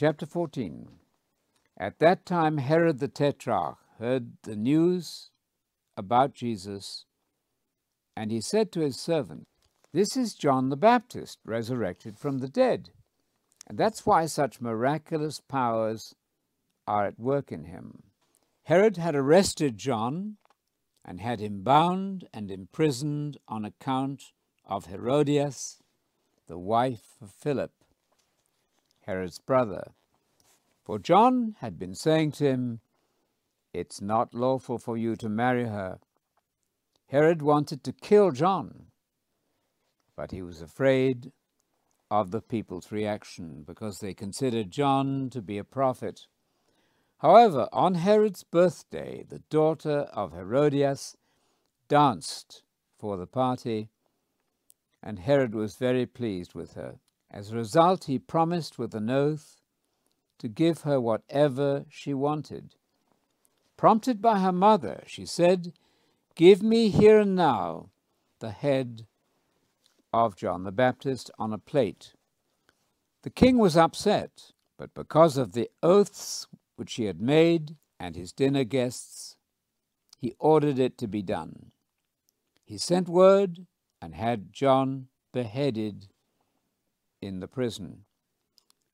Chapter 14 At that time, Herod the Tetrarch heard the news about Jesus, and he said to his servant, This is John the Baptist, resurrected from the dead. And that's why such miraculous powers are at work in him. Herod had arrested John and had him bound and imprisoned on account of Herodias, the wife of Philip, Herod's brother. For John had been saying to him, It's not lawful for you to marry her. Herod wanted to kill John, but he was afraid of the people's reaction because they considered John to be a prophet. However, on Herod's birthday, the daughter of Herodias danced for the party, and Herod was very pleased with her. As a result, he promised with an oath to give her whatever she wanted. Prompted by her mother, she said, Give me here and now the head of John the Baptist on a plate. The king was upset, but because of the oaths which he had made and his dinner guests, he ordered it to be done. He sent word and had John beheaded in the prison.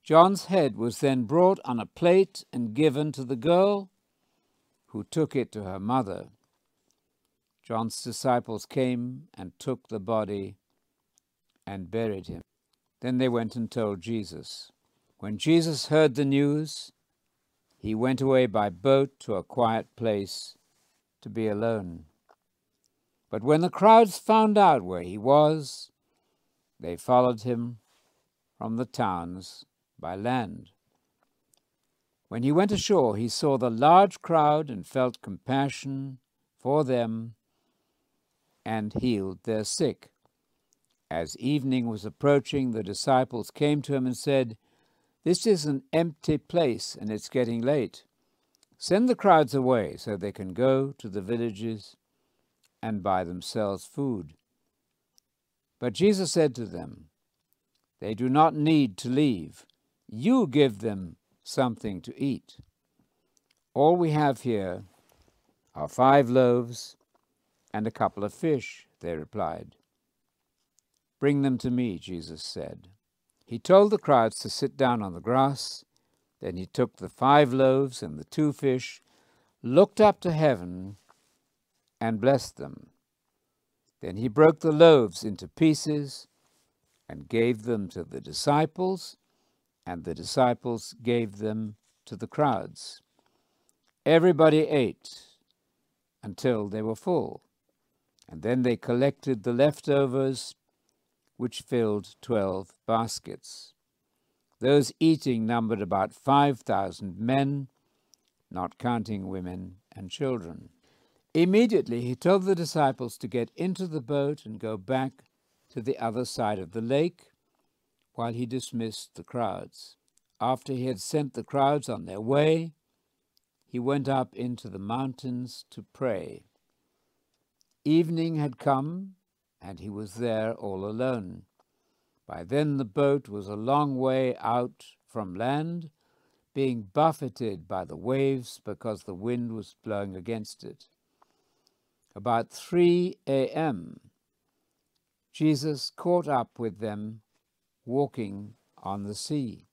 John's head was then brought on a plate and given to the girl, who took it to her mother. John's disciples came and took the body and buried him. Then they went and told Jesus. When Jesus heard the news, he went away by boat to a quiet place to be alone. But when the crowds found out where he was, they followed him from the towns by land. When he went ashore, he saw the large crowd and felt compassion for them and healed their sick. As evening was approaching, the disciples came to him and said, This is an empty place and it's getting late. Send the crowds away so they can go to the villages and buy themselves food. But Jesus said to them, They do not need to leave. You give them something to eat. All we have here are five loaves and a couple of fish, they replied. Bring them to me, Jesus said. He told the crowds to sit down on the grass. Then he took the five loaves and the two fish, looked up to heaven, and blessed them. Then he broke the loaves into pieces and gave them to the disciples, and the disciples gave them to the crowds. Everybody ate until they were full, and then they collected the leftovers which filled twelve baskets. Those eating numbered about 5,000 men, not counting women and children. Immediately he told the disciples to get into the boat and go back to the other side of the lake while he dismissed the crowds. After he had sent the crowds on their way, he went up into the mountains to pray. Evening had come, and he was there all alone. By then the boat was a long way out from land, being buffeted by the waves because the wind was blowing against it. About 3 a.m., Jesus caught up with them walking on the sea.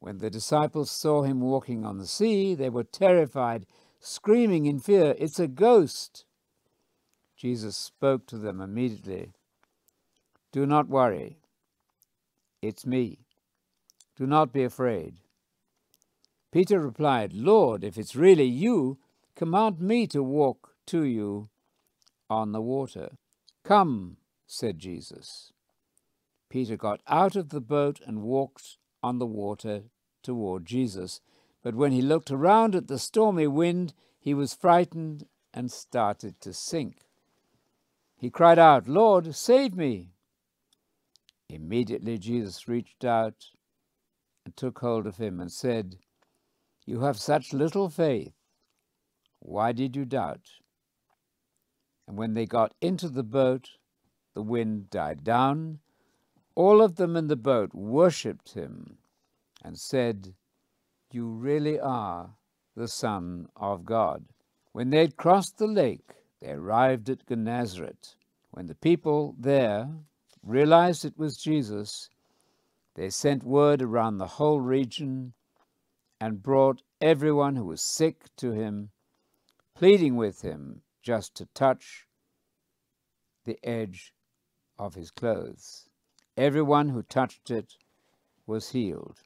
When the disciples saw him walking on the sea, they were terrified, screaming in fear, It's a ghost! Jesus spoke to them immediately. Do not worry. It's me. Do not be afraid. Peter replied, Lord, if it's really you, command me to walk to you on the water. Come, said Jesus. Peter got out of the boat and walked on the water toward Jesus. But when he looked around at the stormy wind, he was frightened and started to sink. He cried out, Lord, save me. Immediately Jesus reached out and took hold of him and said, You have such little faith. Why did you doubt? And when they got into the boat, the wind died down. All of them in the boat worshipped him and said, You really are the Son of God. When they had crossed the lake, they arrived at Gennesaret. When the people there realized it was Jesus, they sent word around the whole region and brought everyone who was sick to him, pleading with him just to touch the edge of his clothes. Everyone who touched it was healed.